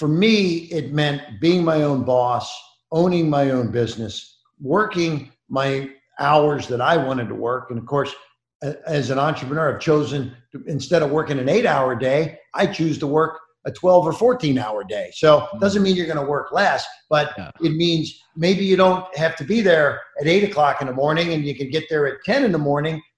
for me, it meant being my own boss, owning my own business, working my hours that I wanted to work. And of course, as an entrepreneur, I've chosen to, instead of working an eight hour day, I choose to work a 12 or 14 hour day. So it doesn't mean you're going to work less, but yeah. it means maybe you don't have to be there at eight o'clock in the morning and you can get there at 10 in the morning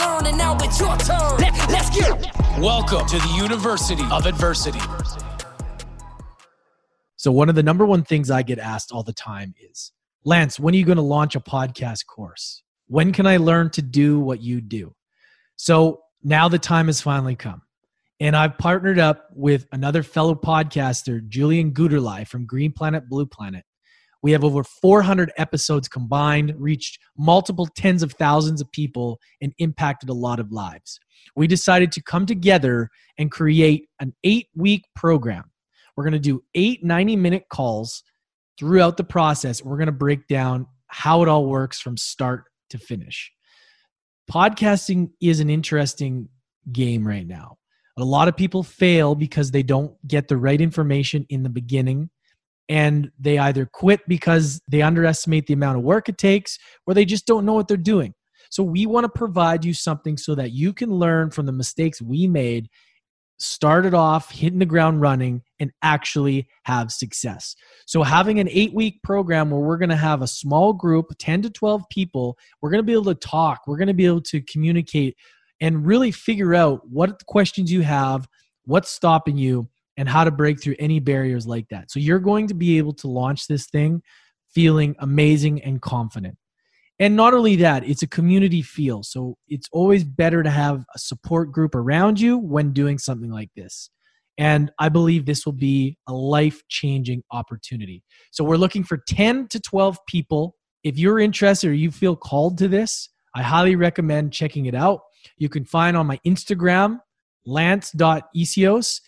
It's how we learn, and now it's your turn. Let, let's get. Welcome to the University of Adversity. So, one of the number one things I get asked all the time is Lance, when are you going to launch a podcast course? When can I learn to do what you do? So, now the time has finally come. And I've partnered up with another fellow podcaster, Julian Guterlei from Green Planet Blue Planet. We have over 400 episodes combined, reached multiple tens of thousands of people, and impacted a lot of lives. We decided to come together and create an eight week program. We're going to do eight 90 minute calls throughout the process. We're going to break down how it all works from start to finish. Podcasting is an interesting game right now. A lot of people fail because they don't get the right information in the beginning and they either quit because they underestimate the amount of work it takes or they just don't know what they're doing. So we want to provide you something so that you can learn from the mistakes we made, start it off hitting the ground running and actually have success. So having an 8-week program where we're going to have a small group, 10 to 12 people, we're going to be able to talk, we're going to be able to communicate and really figure out what questions you have, what's stopping you and how to break through any barriers like that. So you're going to be able to launch this thing feeling amazing and confident. And not only that, it's a community feel. So it's always better to have a support group around you when doing something like this. And I believe this will be a life changing opportunity. So we're looking for 10 to 12 people. If you're interested or you feel called to this, I highly recommend checking it out. You can find on my Instagram, lance.essihos.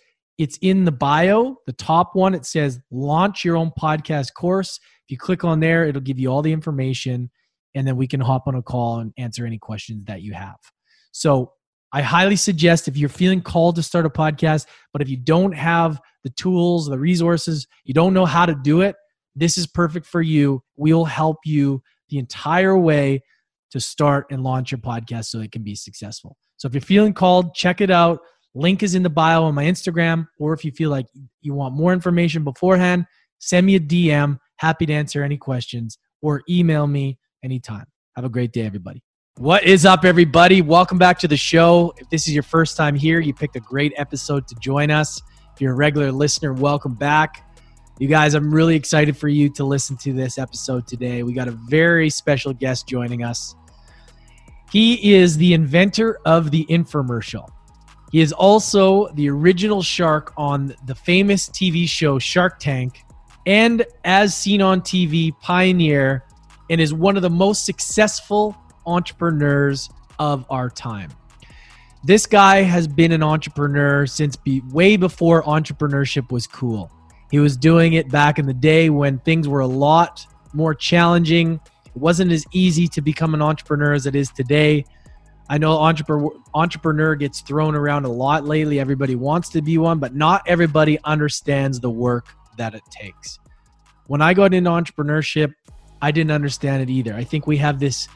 It's in the bio, the top one. It says launch your own podcast course. If you click on there, it'll give you all the information, and then we can hop on a call and answer any questions that you have. So I highly suggest if you're feeling called to start a podcast, but if you don't have the tools, the resources, you don't know how to do it, this is perfect for you. We'll help you the entire way to start and launch your podcast so it can be successful. So if you're feeling called, check it out. Link is in the bio on my Instagram. Or if you feel like you want more information beforehand, send me a DM. Happy to answer any questions or email me anytime. Have a great day, everybody. What is up, everybody? Welcome back to the show. If this is your first time here, you picked a great episode to join us. If you're a regular listener, welcome back. You guys, I'm really excited for you to listen to this episode today. We got a very special guest joining us. He is the inventor of the infomercial. He is also the original shark on the famous TV show Shark Tank and as seen on TV, pioneer and is one of the most successful entrepreneurs of our time. This guy has been an entrepreneur since be, way before entrepreneurship was cool. He was doing it back in the day when things were a lot more challenging. It wasn't as easy to become an entrepreneur as it is today. I know entrepreneur entrepreneur gets thrown around a lot lately. Everybody wants to be one, but not everybody understands the work that it takes. When I got into entrepreneurship, I didn't understand it either. I think we have this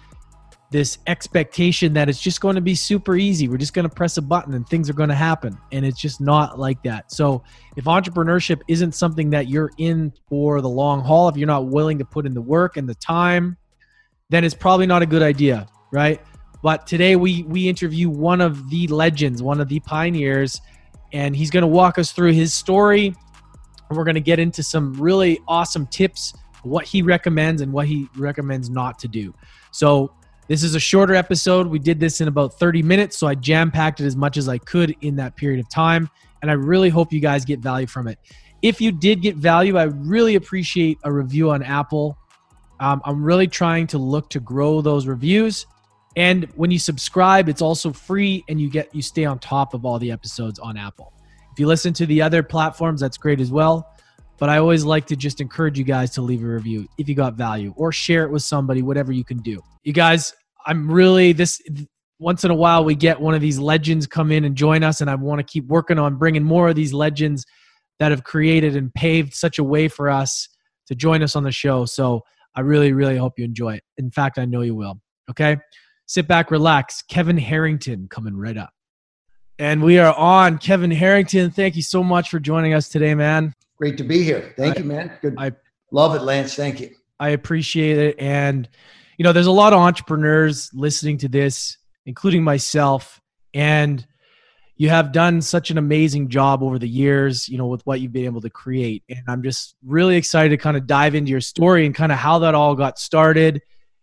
this expectation that it's just going to be super easy. We're just going to press a button and things are going to happen. And it's just not like that. So, if entrepreneurship isn't something that you're in for the long haul, if you're not willing to put in the work and the time, then it's probably not a good idea, right? But today we we interview one of the legends, one of the pioneers, and he's going to walk us through his story. And we're going to get into some really awesome tips, what he recommends and what he recommends not to do. So this is a shorter episode. We did this in about 30 minutes, so I jam packed it as much as I could in that period of time. And I really hope you guys get value from it. If you did get value, I really appreciate a review on Apple. Um, I'm really trying to look to grow those reviews. And when you subscribe, it's also free and you get you stay on top of all the episodes on Apple. If you listen to the other platforms, that's great as well. But I always like to just encourage you guys to leave a review if you got value or share it with somebody, whatever you can do. You guys, I'm really this once in a while we get one of these legends come in and join us and I want to keep working on bringing more of these legends that have created and paved such a way for us to join us on the show. So I really really hope you enjoy it. In fact, I know you will. Okay? Sit back, relax. Kevin Harrington coming right up. And we are on. Kevin Harrington, thank you so much for joining us today, man. Great to be here. Thank I, you, man. Good. I love it, Lance. Thank you. I appreciate it. And, you know, there's a lot of entrepreneurs listening to this, including myself. And you have done such an amazing job over the years, you know, with what you've been able to create. And I'm just really excited to kind of dive into your story and kind of how that all got started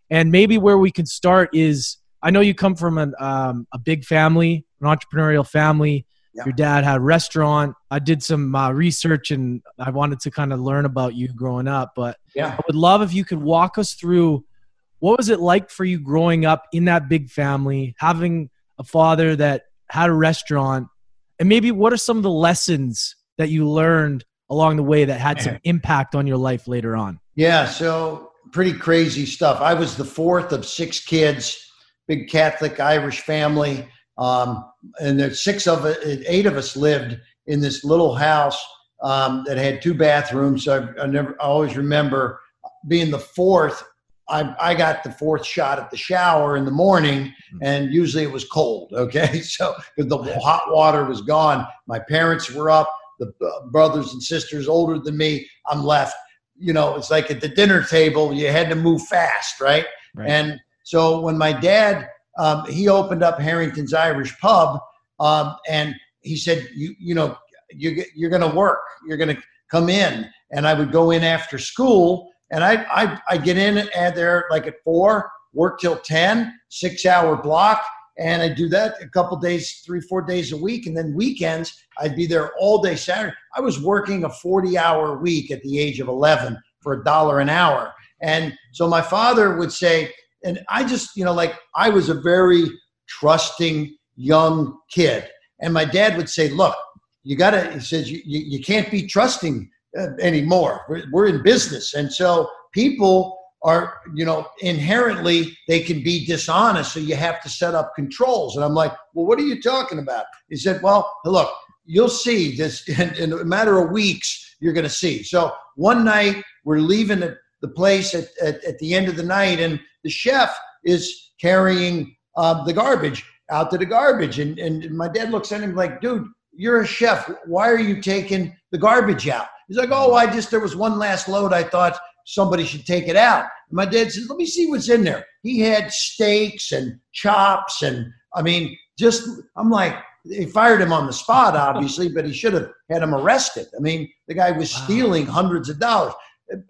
and maybe where we can start is I know you come from an, um, a big family, an entrepreneurial family. Yeah. Your dad had a restaurant. I did some uh, research and I wanted to kind of learn about you growing up. But yeah. I would love if you could walk us through what was it like for you growing up in that big family, having a father that had a restaurant, and maybe what are some of the lessons that you learned along the way that had some impact on your life later on? Yeah. So pretty crazy stuff. I was the fourth of six kids, big Catholic Irish family. Um, and there's six of it, eight of us lived in this little house um, that had two bathrooms. So I, I, never, I always remember being the fourth. I, I got the fourth shot at the shower in the morning, and usually it was cold. Okay, so the hot water was gone, my parents were up, the brothers and sisters older than me. I'm left you know, it's like at the dinner table, you had to move fast, right? right. And so when my dad, um, he opened up Harrington's Irish Pub, um, and he said, you, you know, you, you're going to work, you're going to come in. And I would go in after school, and I, I, I get in and there like at four, work till 10, six hour block. And I'd do that a couple days, three, four days a week. And then weekends, I'd be there all day Saturday. I was working a 40 hour week at the age of 11 for a dollar an hour. And so my father would say, and I just, you know, like I was a very trusting young kid. And my dad would say, look, you got to, he says, you, you, you, can't be trusting uh, anymore. We're, we're in business. And so people are, you know, inherently they can be dishonest. So you have to set up controls. And I'm like, well, what are you talking about? He said, well, look, you'll see this in, in a matter of weeks, you're going to see. So one night we're leaving the, the place at, at, at, the end of the night, and the chef is carrying uh, the garbage out to the garbage. And, and my dad looks at him like, dude, you're a chef. Why are you taking the garbage out? He's like, oh, I just, there was one last load. I thought somebody should take it out. And my dad says, let me see what's in there. He had steaks and chops. And I mean, just, I'm like, they fired him on the spot, obviously, but he should have had him arrested. I mean, the guy was wow. stealing hundreds of dollars.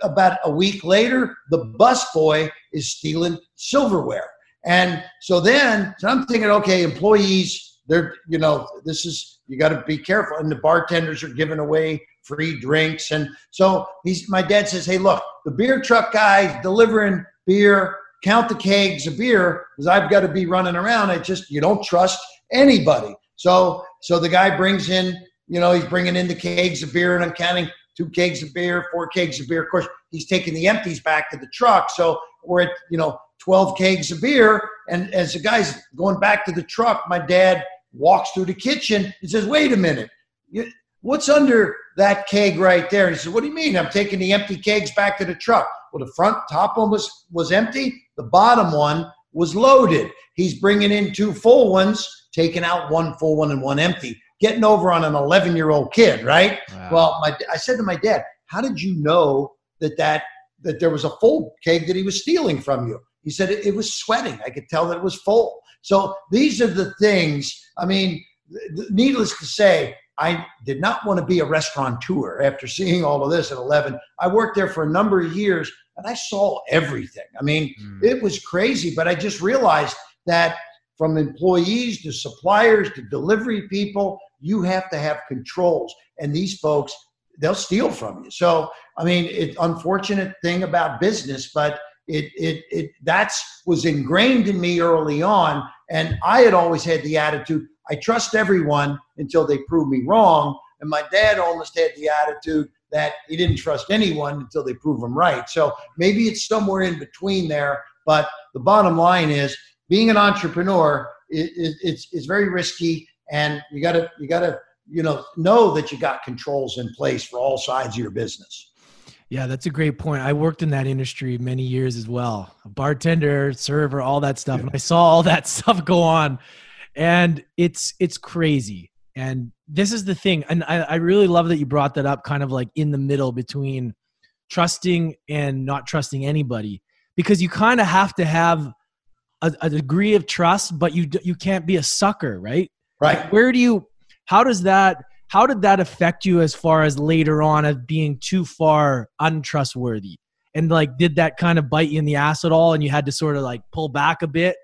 About a week later, the busboy is stealing silverware. And so then so I'm thinking, okay, employees, they're, you know, this is, you got to be careful. And the bartenders are giving away free drinks. And so he's, my dad says, hey, look, the beer truck guy delivering beer, count the kegs of beer because I've got to be running around. I just, you don't trust anybody. So, so the guy brings in, you know, he's bringing in the kegs of beer, and I'm counting two kegs of beer, four kegs of beer. Of course, he's taking the empties back to the truck. So we're at, you know, 12 kegs of beer. And as the guy's going back to the truck, my dad walks through the kitchen and says, wait a minute, what's under that keg right there? And he says, what do you mean? I'm taking the empty kegs back to the truck. Well, the front top one was, was empty. The bottom one was loaded. He's bringing in two full ones taking out one full one and one empty, getting over on an 11 year old kid, right? Wow. Well, my, I said to my dad, how did you know that that that there was a full keg that he was stealing from you? He said it, it was sweating. I could tell that it was full. So these are the things. I mean, needless to say, I did not want to be a restaurateur after seeing all of this at 11. I worked there for a number of years and I saw everything. I mean, mm. it was crazy, but I just realized that from employees to suppliers to delivery people, you have to have controls. And these folks they'll steal from you. So, I mean, it's unfortunate thing about business, but it, it, it, that's was ingrained in me early on. And I had always had the attitude, I trust everyone until they prove me wrong. And my dad almost had the attitude that he didn't trust anyone until they prove him right. So maybe it's somewhere in between there. But the bottom line is being an entrepreneur is it, it's, it's very risky and you gotta, you gotta, you know, know that you got controls in place for all sides of your business. Yeah, that's a great point. I worked in that industry many years as well. A bartender, server, all that stuff. And I saw all that stuff go on. And it's it's crazy. And this is the thing. And I, I really love that you brought that up kind of like in the middle between trusting and not trusting anybody. Because you kind of have to have a, a degree of trust, but you you can't be a sucker, right? Right. Where do you how does that how did that affect you as far as later on as being too far untrustworthy and like did that kind of bite you in the ass at all and you had to sort of like pull back a bit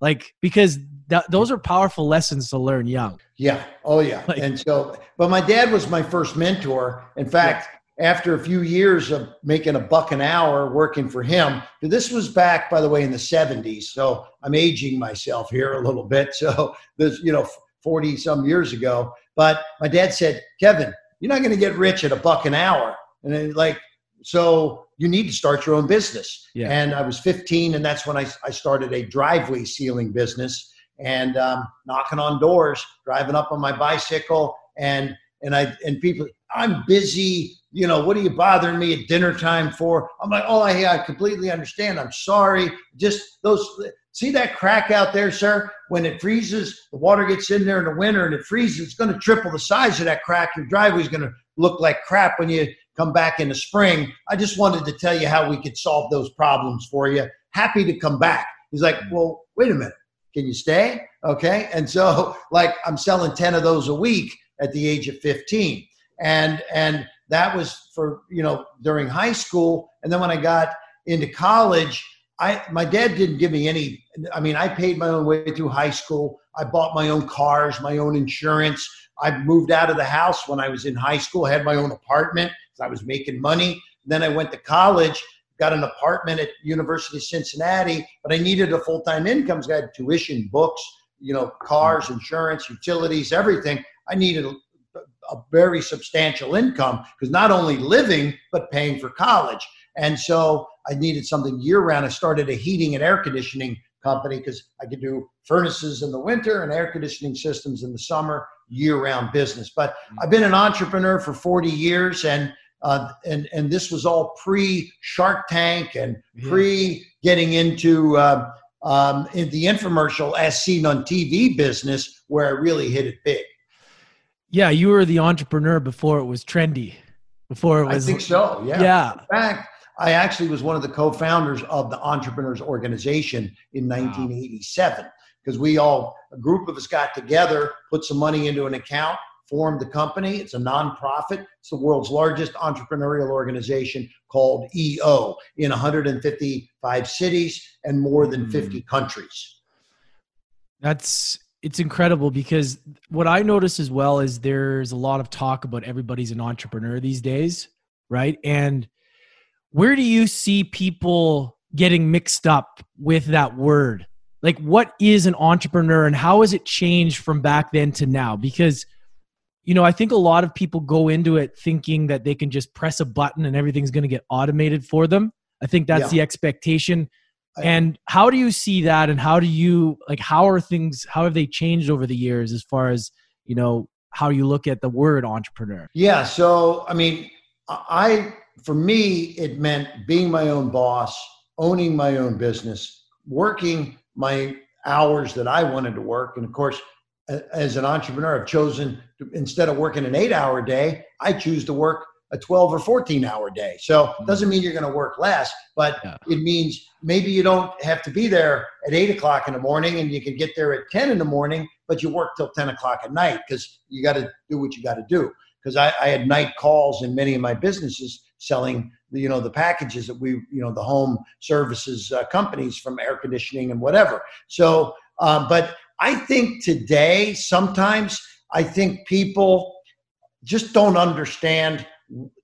like because th- those are powerful lessons to learn young. Yeah. Oh yeah. Like- and so but my dad was my first mentor. In fact after a few years of making a buck an hour working for him this was back by the way in the 70s so i'm aging myself here a little bit. So this you know 40 some years ago. But my dad said kevin you're not going to get rich at a buck an hour. And then like so you need to start your own business. Yeah. and i was 15 and that's when i, I started a driveway sealing business and um, knocking on doors driving up on my bicycle and and i and people i'm busy you know what are you bothering me at dinner time for? I'm like oh i, I completely understand. I'm sorry. Just those see that crack out there sir? When it freezes the water gets in there in the winter and it freezes it's going to triple the size of that crack. Your driveway's going to look like crap when you come back in the spring. I just wanted to tell you how we could solve those problems for you. Happy to come back. He's like well wait a minute can you stay? Okay. And so like i'm selling 10 of those a week at the age of 15 and and that was for you know during high school. And then when i got into college i my dad didn't give me any i mean i paid my own way through high school. I bought my own cars my own insurance. I moved out of the house when i was in high school I had my own apartment 'cause i was making money. Then i went to college got an apartment at university of cincinnati but i needed a full-time income. So i had tuition books you know cars mm-hmm. insurance utilities everything. I needed a, a very substantial income because not only living but paying for college. And so i needed something year round i started a heating and air conditioning company because i could do furnaces in the winter and air conditioning systems in the summer year round business. But mm-hmm. i've been an entrepreneur for 40 years and uh, and and this was all pre Shark Tank and Yeah. pre getting into uh, um, in the infomercial as seen on TV business where I really hit it big. yeah you were the entrepreneur before it was trendy before it was, I think so. Yeah. yeah In fact, I actually was one of the co-founders of the Entrepreneurs Organization in 1987 because we all a group of us got together, put some money into an account, formed the company. It's a nonprofit. It's the world's largest entrepreneurial organization called EO in 155 cities and more than hmm. 50 countries. That's it's incredible because what I notice as well is there's a lot of talk about everybody's an entrepreneur these days, right? And where do you see people getting mixed up with that word? Like what is an entrepreneur and how has it changed from back then to now? Because you know, I think a lot of people go into it thinking that they can just press a button and everything's going to get automated for them. I think that's Yeah. the expectation I- and how do you see that and how do you like how are things how have they changed over the years as far as you know how you look at the word entrepreneur Yeah. So, I mean, I, for me, it meant being my own boss, owning my own business, working my hours that I wanted to work. And of course, as an entrepreneur, I've chosen to, instead of working an eight hour day, I choose to work a 12 or 14 hour day. So it doesn't mean you're going to work less, but Yeah. it means maybe you don't have to be there at eight o'clock in the morning and you can get there at 10 in the morning, but you work till 10 o'clock at night because you got to do what you got to do because I, I had night calls in many of my businesses selling you know the packages that we you know the home services uh, companies from air conditioning and whatever so uh, but i think today sometimes i think people just don't understand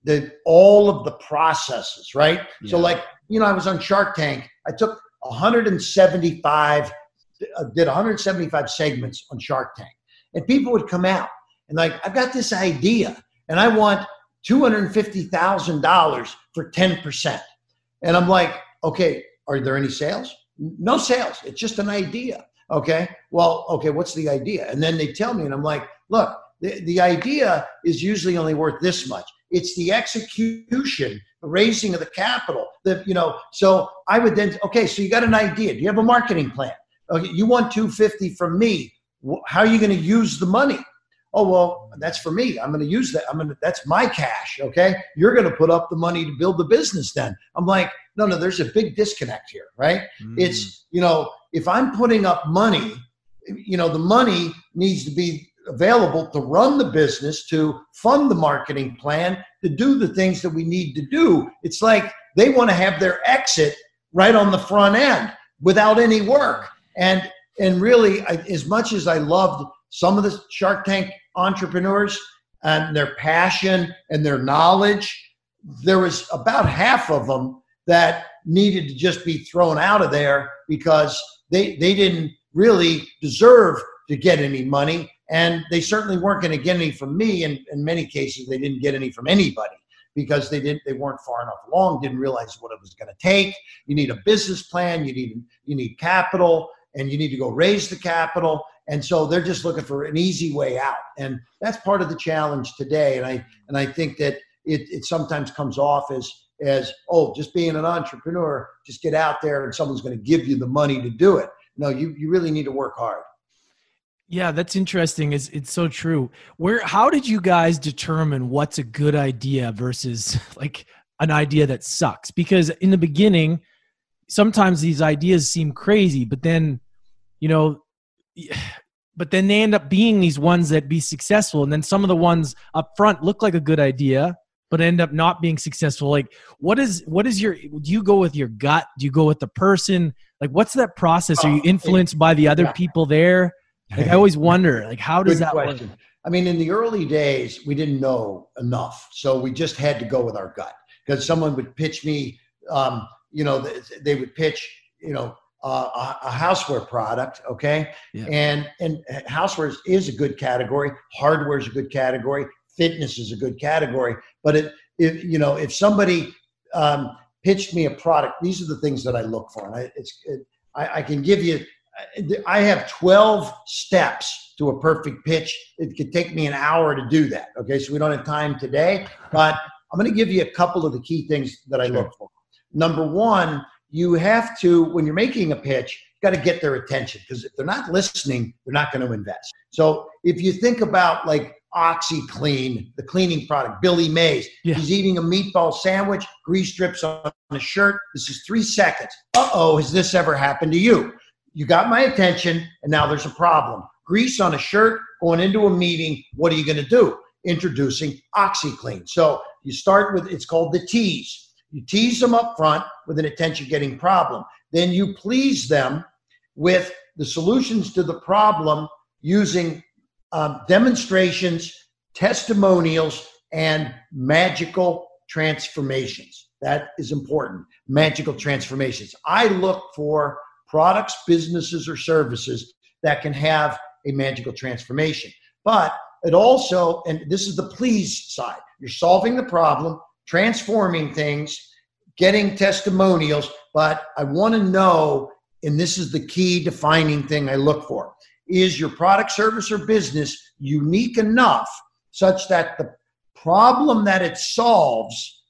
the all of the processes, right? So like, you know, I was on Shark Tank. I took 175 uh, did 175 segments on Shark Tank. And people would come out and like, I've got this idea and I want $250,000 for 10%. And I'm like, okay, are there any sales? No sales. It's just an idea. Okay. Well, okay, what's the idea? And then they tell me, and I'm like, look, the, the idea is usually only worth this much. It's the execution, the raising of the capital. The, you know, so I would then, okay, so you got an idea. Do you have a marketing plan? Okay, you want 250 from me. How are you going to use the money? Oh well, that's for me. I'm going to use that. I'm going to. That's my cash. Okay, you're going to put up the money to build the business. Then I'm like, no, no. There's a big disconnect here, right? Mm. It's you know, if I'm putting up money, you know, the money needs to be available to run the business, to fund the marketing plan, to do the things that we need to do. It's like they want to have their exit right on the front end without any work. And and really, I, as much as I loved some of the Shark Tank entrepreneurs and their passion and their knowledge, there was about half of them that needed to just be thrown out of there because they they didn't really deserve to get any money and they certainly weren't going to get any from me and in many cases they didn't get any from anybody because they didn't they weren't far enough along didn't realize what it was going to take. You need a business plan you need you need capital and you need to go raise the capital and so they're just looking for an easy way out and that's part of the challenge today and i and i think that it, it sometimes comes off as as oh just being an entrepreneur just get out there and someone's going to give you the money to do it no you, you really need to work hard Yeah, that's interesting. It's it's so true. Where how did you guys determine what's a good idea versus like an idea that sucks? Because in the beginning, sometimes these ideas seem crazy, but then, you know, but then they end up being these ones that be successful, and then some of the ones up front look like a good idea, but end up not being successful. Like, what is what is your? Do you go with your gut? Do you go with the person? Like, what's that process? Are you Oh, influenced by the other yeah. people there? Like I always wonder, like how does Good that work? question. I mean, in the early days, we didn't know enough, so we just had to go with our gut. Because someone would pitch me, um, you know, they would pitch, you know, uh, a, a houseware product, okay, Yeah. and and houseware is- is a good category. Hardware is a good category. Fitness is a good category. But it, if you know, if somebody um, pitched me a product, these are the things that I look for, and I, it's, it, I, I can give you. I have 12 steps to a perfect pitch. It could take me an hour to do that. Okay, so we don't have time today, but I'm going to give you a couple of the key things that I Sure. look for. Number one, you have to, when you're making a pitch, got to get their attention because if they're not listening, they're not going to invest. So if you think about like OxiClean, the cleaning product, Billy Mays, Yeah. he's eating a meatball sandwich, grease drips on a shirt. This is three seconds. Uh oh, has this ever happened to you? You got my attention, and now there's a problem. Grease on a shirt, going into a meeting. What are you going to do? Introducing OxiClean. So you start with it's called the tease. You tease them up front with an attention getting problem. Then you please them with the solutions to the problem using um, demonstrations, testimonials, and magical transformations. That is important. Magical transformations. I look for products, businesses, or services that can have a magical transformation. But it also, and this is the please side, you're solving the problem, transforming things, getting testimonials, but I want to know, and this is the key defining thing I look for is your product, service, or business unique enough such that the problem that it solves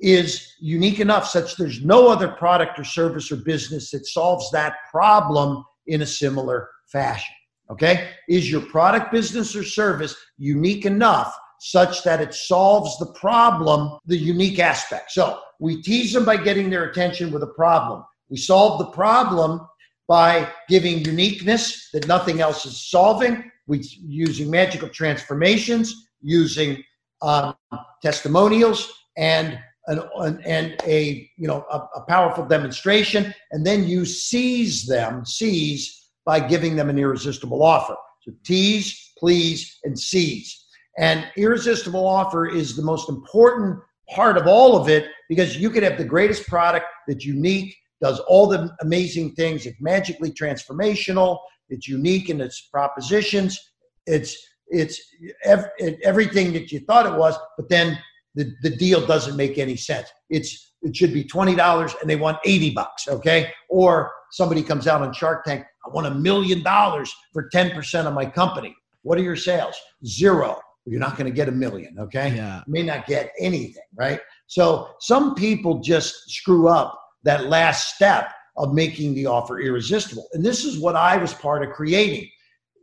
is unique enough such there's no other product or service or business that solves that problem in a similar fashion. Okay? Is your product, business, or service unique enough such that it solves the problem, the unique aspect? So we tease them by getting their attention with a problem. We solve the problem by giving uniqueness that nothing else is solving. We using magical transformations, using um, testimonials, and an, an, and a you know a, a powerful demonstration, and then you seize them, seize by giving them an irresistible offer. So tease, please, and seize. And irresistible offer is the most important part of all of it because you could have the greatest product that's unique, does all the amazing things. It's magically transformational. It's unique in its propositions. It's it's ev- everything that you thought it was, but then the, the deal doesn't make any sense. It's it should be twenty dollars and they want eighty bucks, okay? Or somebody comes out on Shark Tank, I want a million dollars for ten percent of my company. What are your sales? Zero. You're not going to get a million, okay? Yeah. You may not get anything, right? So some people just screw up that last step of making the offer irresistible. And this is what I was part of creating.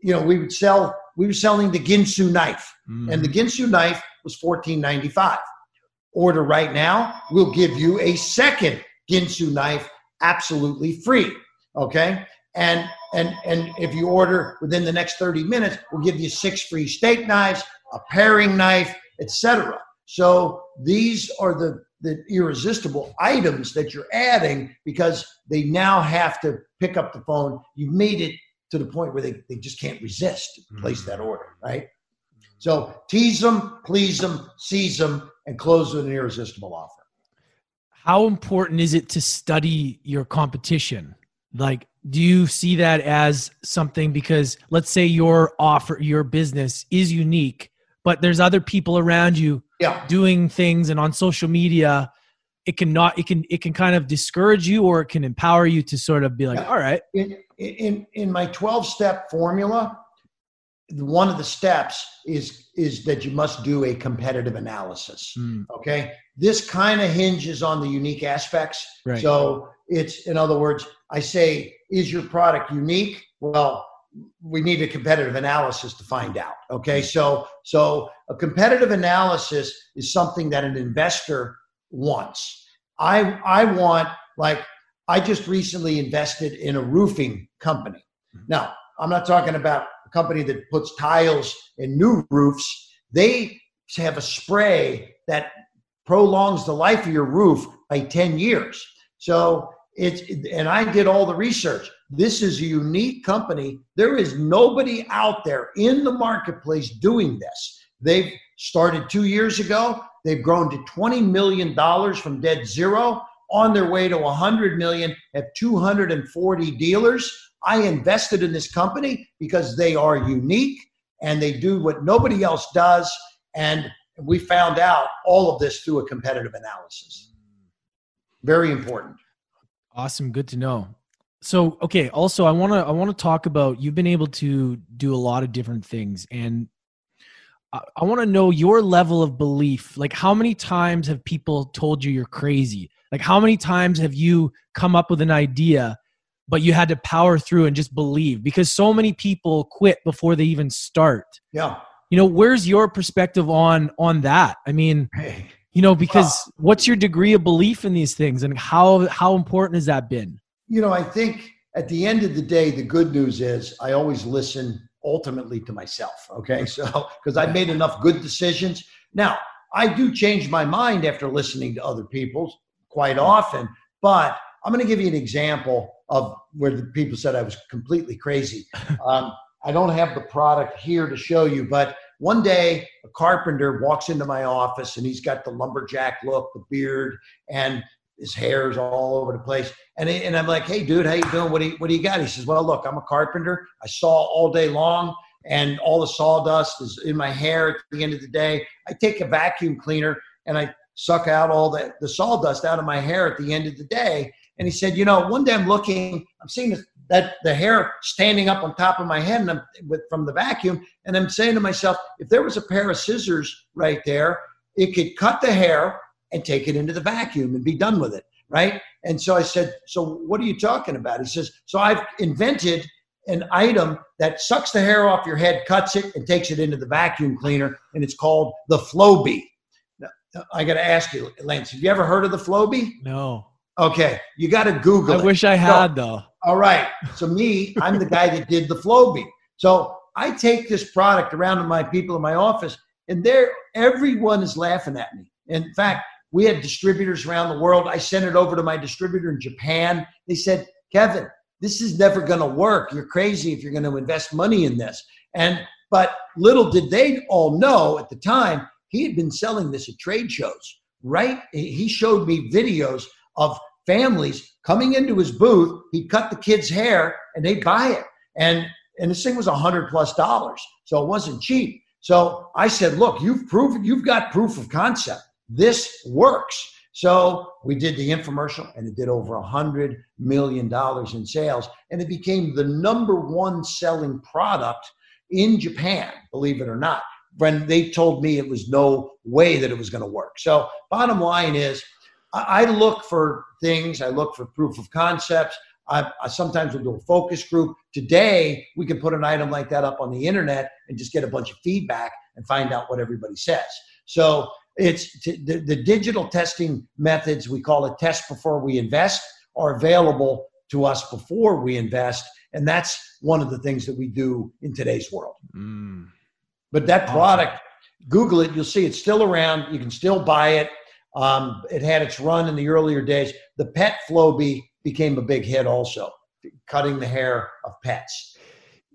You know, we would sell, we were selling the Ginsu knife, Mm. and the Ginsu knife was $14.95. Order right now, we'll give you a second Ginsu knife absolutely free. Okay. And and and if you order within the next 30 minutes, we'll give you six free steak knives, a paring knife, etc. So these are the the irresistible items that you're adding because they now have to pick up the phone. You've made it to the point where they, they just can't resist to place mm-hmm. that order, right? So tease them, please them, seize them, and close with an irresistible offer. how important is it to study your competition like do you see that as something because let's say your offer your business is unique but there's other people around you Yeah. doing things and on social media it can not it can it can kind of discourage you or it can empower you to sort of be like Yeah. all right in in in my 12 step formula one of the steps is is that you must do a competitive analysis mm, okay this kind of hinges on the unique aspects Right. so it's in other words i say is your product unique well we need a competitive analysis to find out okay? So so a competitive analysis is something that an investor wants. I i want like i just recently invested in a roofing company. Mm-hmm. Now i'm not talking about a company that puts tiles in new roofs. They have a spray that prolongs the life of your roof by 10 years. So it's, and I did all the research. This is a unique company. There is nobody out there in the marketplace doing this. They've started two years ago. They've grown to $20 million from dead zero on their way to 100 million at 240 dealers. I invested in this company because they are unique and they do what nobody else does. And we found out all of this through a competitive analysis. Very important. awesome good to know so okay also i want to i want to talk about you've been able to do a lot of different things and I, I want to know your level of belief. Like, how many times have people told you you're crazy? Like, how many times have you come up with an idea, but you had to power through and just believe? Because so many people quit before they even start. Yeah. You know, where's your perspective on on that? I mean, Hey. you know, because what's your degree of belief in these things, and how how important has that been? You know, I think at the end of the day, the good news is I always listen ultimately to myself. Okay. So, because I've made enough good decisions. Now, I do change my mind after listening to other people's quite often, but I'm going to give you an example of where the people said I was completely crazy. Um, I don't have the product here to show you, but one day a carpenter walks into my office and he's got the lumberjack look, the beard, and his hair's all over the place. And, he- and I'm like, hey, dude, how you doing? What do you, what do you got? He says, well, look, I'm a carpenter. I saw all day long and all the sawdust is in my hair at the end of the day. I take a vacuum cleaner and I suck out all the, the sawdust out of my hair at the end of the day. And he said, you know, one day I'm looking, I'm seeing this, that the hair standing up on top of my head and I'm with, from the vacuum. And I'm saying to myself, if there was a pair of scissors right there, it could cut the hair and take it into the vacuum and be done with it. Right. And so I said, So what are you talking about? He says, So I've invented an item that sucks the hair off your head, cuts it, and takes it into the vacuum cleaner. And it's called the Flowbee. Now, I got to ask you, Lance, have you ever heard of the Flowbee? No, Okay. You got to Google I it. wish I had though. All right. So me, I'm the guy that did the Flowbee. So I take this product around to my people in my office, and there everyone is laughing at me. In fact, we had distributors around the world. I sent it over to my distributor in Japan. They said, Kevin, this is never going to work. You're crazy if you're going to invest money in this. And But little did they all know at the time, he had been selling this at trade shows, right? He showed me videos of families coming into his booth. He'd cut the kid's hair and they'd buy it. And and this thing was a hundred plus dollars. So it wasn't cheap. So I said, look, you've proven you've got proof of concept. This works. So we did the infomercial and it did over a hundred million dollars in sales. And it became the number one selling product in Japan, believe it or not, when they told me it was no way that it was going to work. So bottom line is I look for things, I look for proof of concepts. I, I, sometimes will do a focus group. Today, we can put an item like that up on the internet and just get a bunch of feedback and find out what everybody says. So it's t- the, the digital testing methods, we call it test before we invest, are available to us before we invest. And that's one of the things that we do in today's world. Mm. But that product, Google it, you'll see it's still around. You can still buy it. Um, it had its run in the earlier days. The Pet Flowbee became a big hit also, cutting the hair of pets.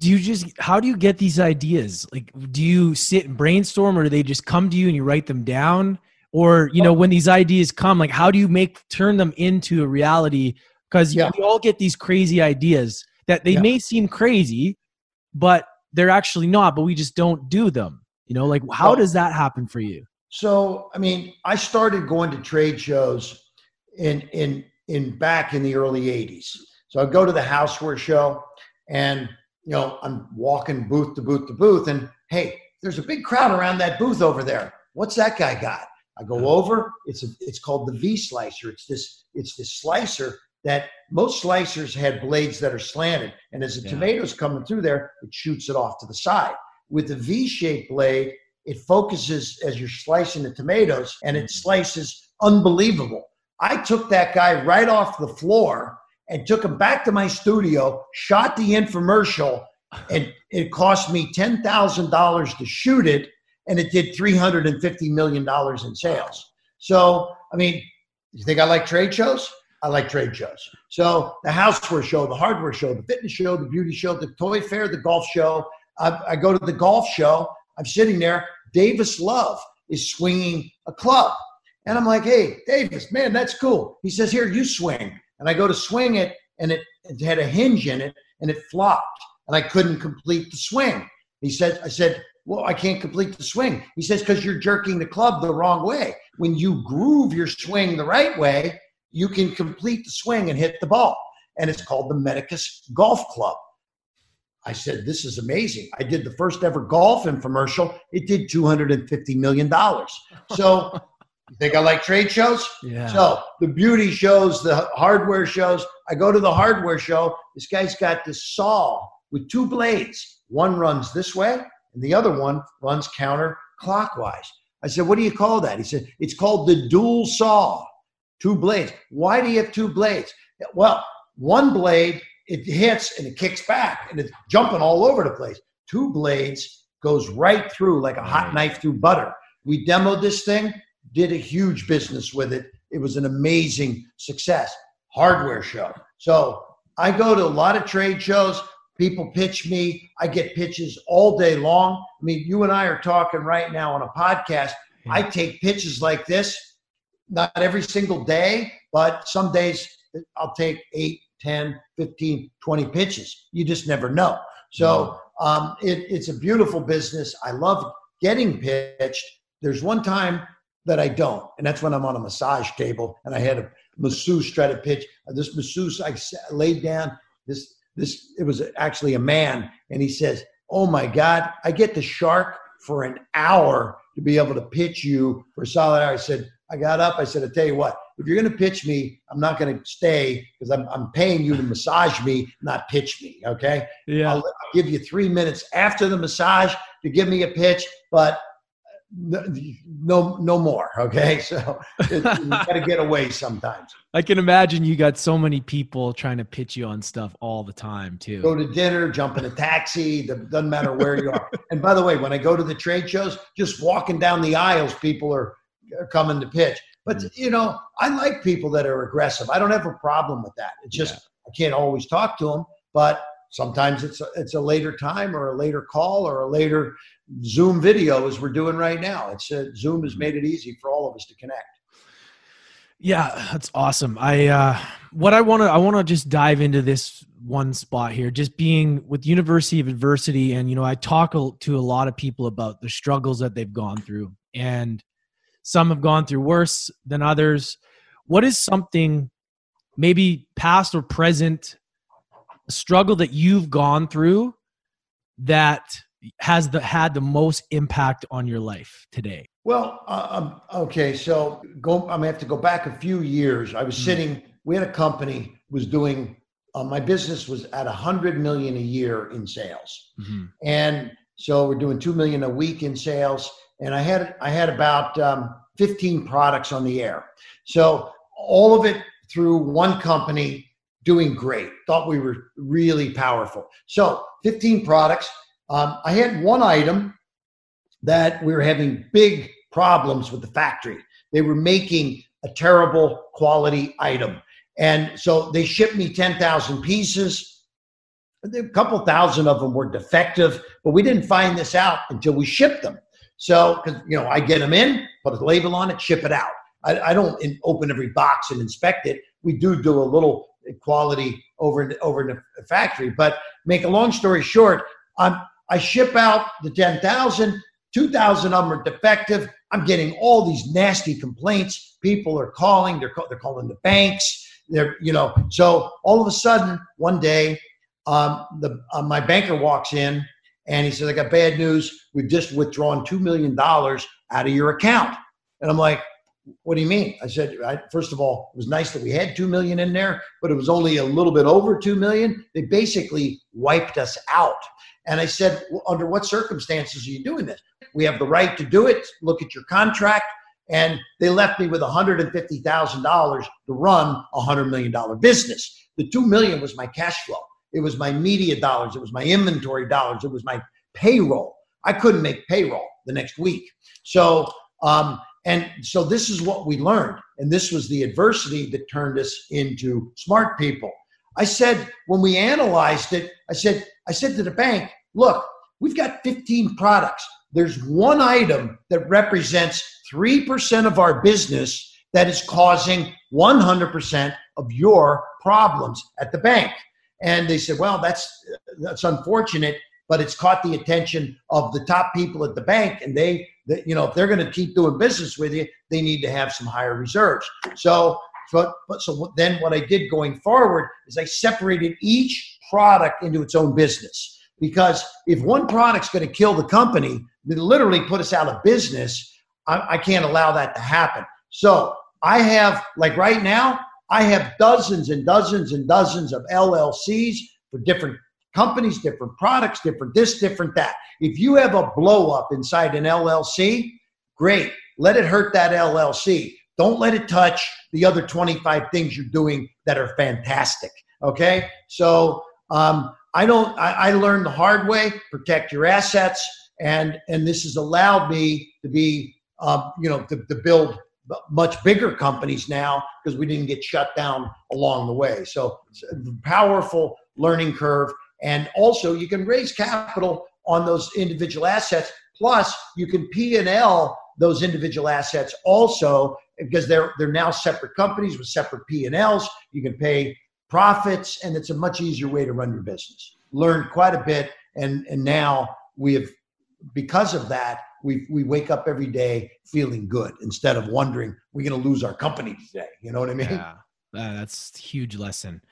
Do you just how do you get these ideas? Like do you sit and brainstorm or do they just come to you and you write them down? Or, you know, when these ideas come, like how do you make turn them into a reality? Because yeah. we all get these crazy ideas that they yeah. may seem crazy, but they're actually not, but we just don't do them. You know, like how well, does that happen for you? So, I mean, I started going to trade shows in in in back in the early 80s. So I'd go to the houseware show and you know, I'm walking booth to booth to booth, and hey, there's a big crowd around that booth over there. What's that guy got? I go over. It's a, it's called the V slicer. It's this it's this slicer that most slicers had blades that are slanted, and as the yeah. tomatoes coming through there, it shoots it off to the side. With the V-shaped blade, it focuses as you're slicing the tomatoes, and it mm. slices unbelievable. I took that guy right off the floor and took him back to my studio, shot the infomercial, and it cost me $10,000 to shoot it, and it did $350 million in sales. So, I mean, you think I like trade shows? I like trade shows. So, the houseware show, the hardware show, the fitness show, the beauty show, the toy fair, the golf show. I, I go to the golf show. I'm sitting there. Davis Love is swinging a club. And I'm like, hey, Davis, man, that's cool. He says, here, you swing. And I go to swing it, and it, it had a hinge in it, and it flopped, and I couldn't complete the swing. He said, I said, well, I can't complete the swing. He says, because you're jerking the club the wrong way. When you groove your swing the right way, you can complete the swing and hit the ball. And it's called the Medicus Golf Club. I said, This is amazing. I did the first ever golf infomercial. It did $250 million. So you think I like trade shows? Yeah. So the beauty shows, the hardware shows. I go to the hardware show. This guy's got this saw with two blades. One runs this way, and the other one runs counterclockwise. I said, What do you call that? He said, It's called the dual saw. Two blades. Why do you have two blades? Well, one blade, it hits and it kicks back and it's jumping all over the place. Two blades goes right through like a hot knife through butter. We demoed this thing did a huge business with it. It was an amazing success. Hardware show. So I go to a lot of trade shows. People pitch me. I get pitches all day long. I mean, you and I are talking right now on a podcast. Yeah. I take pitches like this, not every single day, but some days I'll take 8, 10, 15, 20 pitches. You just never know. So um, it, it's a beautiful business. I love getting pitched. There's one time that I don't. And that's when I'm on a massage table and I had a masseuse try to pitch. Uh, this masseuse, I laid down this, this, it was actually a man. And he says, Oh my God, I get the shark for an hour to be able to pitch you for a solid hour. I said, I got up. I said, I tell you what, if you're going to pitch me, I'm not going to stay because I'm, I'm paying you to massage me, not pitch me. Okay. Yeah. I'll, I'll give you three minutes after the massage to give me a pitch, but no no more okay? So you got to get away sometimes. I can imagine you got so many people trying to pitch you on stuff all the time too. Go to dinner jump in a taxi doesn't matter where you are. And by the way when i go to the trade shows just walking down the aisles people are, are coming to pitch. But mm. you know i like people that are aggressive. I don't have a problem with that. It's just yeah. i can't always talk to them but sometimes it's a, it's a later time or a later call or a later Zoom video as we're doing right now. It's uh, Zoom has made it easy for all of us to connect. Yeah, that's awesome. I uh, what I want to I want to just dive into this one spot here. Just being with University of Adversity, and you know, I talk to a lot of people about the struggles that they've gone through, and some have gone through worse than others. What is something, maybe past or present, a struggle that you've gone through that has the had the most impact on your life today? Well, uh, um, okay, so go. I'm gonna have to go back a few years. I was mm-hmm. sitting. We had a company was doing. Uh, my business was at a hundred million a year in sales, mm-hmm. and so we're doing two million a week in sales. And I had I had about um, 15 products on the air. So all of it through one company, doing great. Thought we were really powerful. So 15 products. Um, I had one item that we were having big problems with the factory. They were making a terrible quality item. And so they shipped me 10,000 pieces. A couple thousand of them were defective, but we didn't find this out until we shipped them. So, because, you know, I get them in, put a label on it, ship it out. I, I don't in, open every box and inspect it. We do do a little quality over over in the factory. But make a long story short, I'm, I ship out the 10,000. 2,000 of them are defective. I'm getting all these nasty complaints. People are calling. They're, they're calling the banks. They're, you know, so all of a sudden, one day, um, the, uh, my banker walks in and he says, I got bad news. We've just withdrawn $2 million out of your account. And I'm like, what do you mean? I said, I, first of all, it was nice that we had 2 million in there, but it was only a little bit over 2 million. They basically wiped us out. And I said, well, under what circumstances are you doing this? We have the right to do it. Look at your contract. And they left me with $150,000 to run a $100 million business. The 2 million was my cash flow. It was my media dollars. It was my inventory dollars. It was my payroll. I couldn't make payroll the next week. So, um, and so this is what we learned. And this was the adversity that turned us into smart people. I said, when we analyzed it, I said, I said to the bank, look, we've got 15 products. There's one item that represents 3% of our business that is causing 100% of your problems at the bank. And they said, well, that's, that's unfortunate, but it's caught the attention of the top people at the bank. And they, they you know, if they're going to keep doing business with you, they need to have some higher reserves. So, but, but so then what I did going forward is I separated each product into its own business. Because if one product's going to kill the company, literally put us out of business, I, I can't allow that to happen. So I have, like right now, I have dozens and dozens and dozens of LLCs for different companies, different products, different this, different that. If you have a blow up inside an LLC, great. Let it hurt that LLC. Don't let it touch the other 25 things you're doing that are fantastic. Okay. So um, I don't, I, I learned the hard way protect your assets. And, and this has allowed me to be, uh, you know, to, to build much bigger companies now because we didn't get shut down along the way. So powerful learning curve. And also you can raise capital on those individual assets. Plus you can P&L those individual assets also because they're, they're now separate companies with separate P&Ls. You can pay profits and it's a much easier way to run your business. Learned quite a bit. And, and now we have, because of that, we we wake up every day feeling good instead of wondering we're going to lose our company today. You know what I mean? Yeah, that's huge lesson.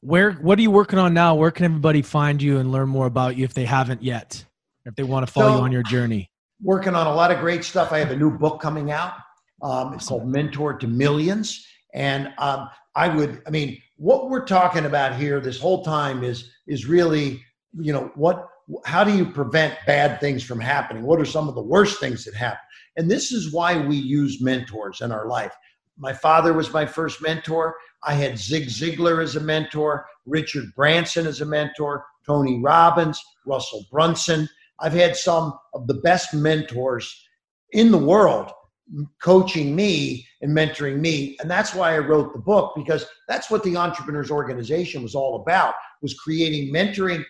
Where what are you working on now? Where can everybody find you and learn more about you if they haven't yet? If they want to follow so, you on your journey? Working on a lot of great stuff. I have a new book coming out. Um, it's called Mentor to Millions, and um, I would, I mean, what we're talking about here this whole time is is really, you know, what how do you prevent bad things from happening? What are some of the worst things that happen? And this is why we use mentors in our life. My father was my first mentor. I had Zig Ziglar as a mentor, Richard Branson as a mentor, Tony Robbins, Russell Brunson. I've had some of the best mentors in the world coaching me and mentoring me. And that's why i wrote the book because that's what the entrepreneurs organization was all about was creating mentoring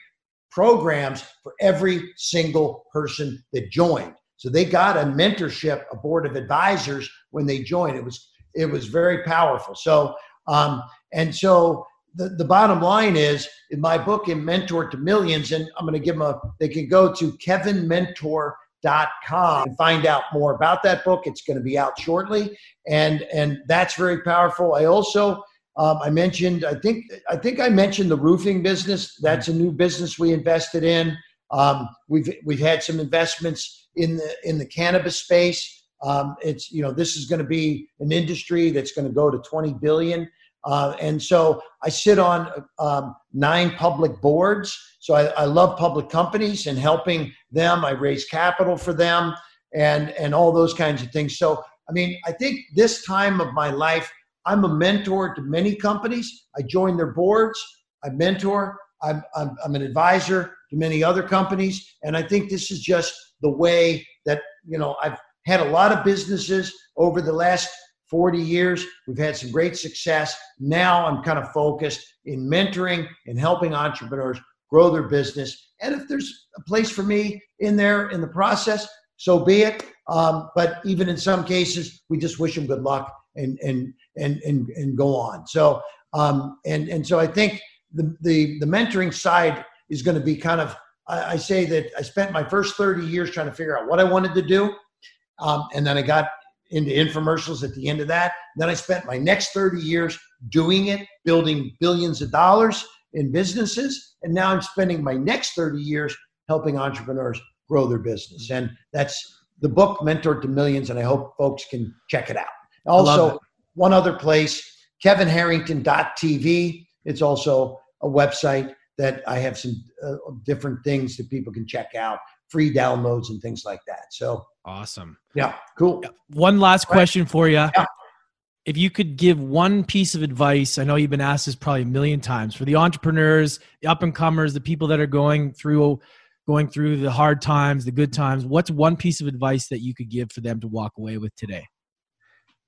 programs for every single person that joined. So they got a mentorship a board of advisors when they joined. It was it was very powerful. So um, and so the, the bottom line is in my book in mentor to millions and i'm going to give them a they can go to kevinmentor.com and find out more about that book. It's going to be out shortly and and that's very powerful. I also um, i mentioned i think i think i mentioned the roofing business. That's a new business we invested in. Um, we've we've had some investments in the in the cannabis space. Um, it's you know this is going to be an industry that's going to go to 20 billion uh, and so I sit on um, nine public boards. So I, I, love public companies and helping them. I raise capital for them and, and all those kinds of things. So, I mean, I think this time of my life, I'm a mentor to many companies. I join their boards, I mentor, I'm, I'm, I'm an advisor to many other companies. And I think this is just the way that, you know, I've had a lot of businesses over the last 40 years. We've had some great success. Now I'm kind of focused in mentoring and helping entrepreneurs grow their business. And if there's a place for me in there in the process, so be it. Um, but even in some cases, we just wish them good luck and and and and, and go on. So um, and and so I think the the the mentoring side is going to be kind of I, I, say that I spent my first 30 years trying to figure out what I wanted to do. Um, and then I got into infomercials at the end of that. Then I spent my next 30 years doing it, building billions of dollars in businesses. And now I'm spending my next 30 years helping entrepreneurs grow their business. And that's the book, Mentor to Millions. And I hope folks can check it out. Also, one other place, kevinharrington.tv. It's also a website that I have some uh, different things that people can check out, free downloads and things like that. So Awesome. Yeah, cool. One last question for you. Yeah. If you could give one piece of advice, I know you've been asked this probably a million times for the entrepreneurs, the up and comers, the people that are going through going through the hard times, the good times, what's one piece of advice that you could give for them to walk away with today?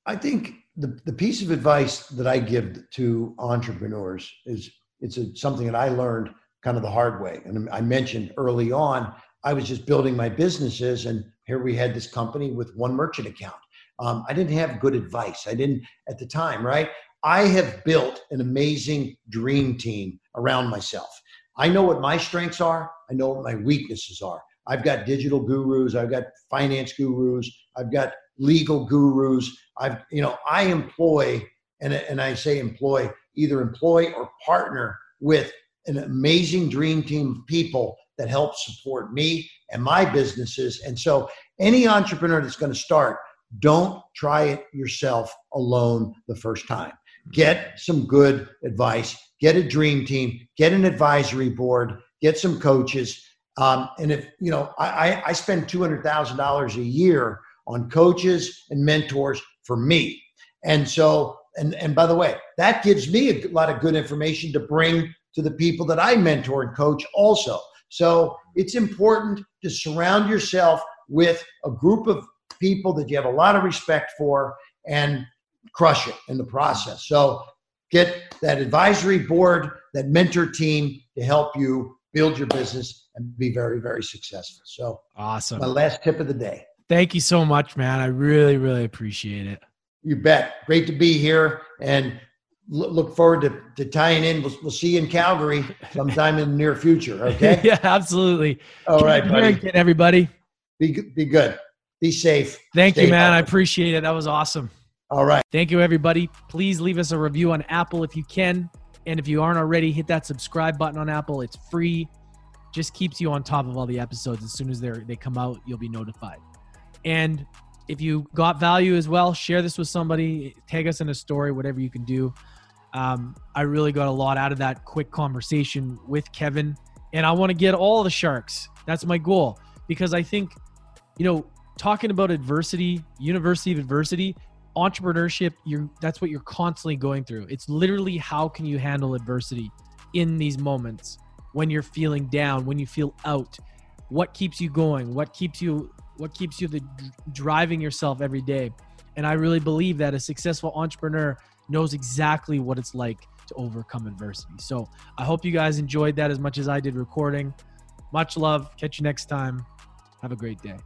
I think the, the piece of advice that I give to entrepreneurs is it's a, something that I learned kind of the hard way. And I mentioned early on, I was just building my businesses and here we had this company with one merchant account. Um, I didn't have good advice. I didn't at the time, right? I have built an amazing dream team around myself. I know what my strengths are. I know what my weaknesses are. I've got digital gurus. I've got finance gurus. I've got legal gurus. I've, you know, I employ, and, and I say employ, either employ or partner with an amazing dream team of people that help support me and my businesses. And so, any entrepreneur that's going to start, don't try it yourself alone the first time. Get some good advice, get a dream team, get an advisory board, get some coaches. Um, and if you know, I, I spend two hundred thousand dollars a year on coaches and mentors for me. And so, and and by the way, that gives me a lot of good information to bring to the people that I mentor and coach also. So it's important to surround yourself with a group of people that you have a lot of respect for and crush it in the process. So get that advisory board, that mentor team to help you build your business and be very, very successful. So awesome. My last tip of the day. Thank you so much, man. I really, really appreciate it. You bet. Great to be here. And look forward to, to tying in. We'll, we'll see you in Calgary sometime in the near future. Okay. yeah, absolutely. All Keep right, buddy. everybody. Be be good. Be safe. Thank Stay you, man. Healthy. I appreciate it. That was awesome. All right. Thank you, everybody. Please leave us a review on Apple if you can. And if you aren't already, hit that subscribe button on Apple. It's free. Just keeps you on top of all the episodes. As soon as they they come out, you'll be notified. And if you got value as well, share this with somebody. Tag us in a story, whatever you can do. Um, I really got a lot out of that quick conversation with Kevin, and I want to get all the sharks. That's my goal because I think, you know, talking about adversity, university of adversity, entrepreneurship, you're that's what you're constantly going through. It's literally how can you handle adversity in these moments when you're feeling down, when you feel out. What keeps you going? What keeps you what keeps you the driving yourself every day. And I really believe that a successful entrepreneur knows exactly what it's like to overcome adversity. So I hope you guys enjoyed that as much as I did recording. Much love. Catch you next time. Have a great day.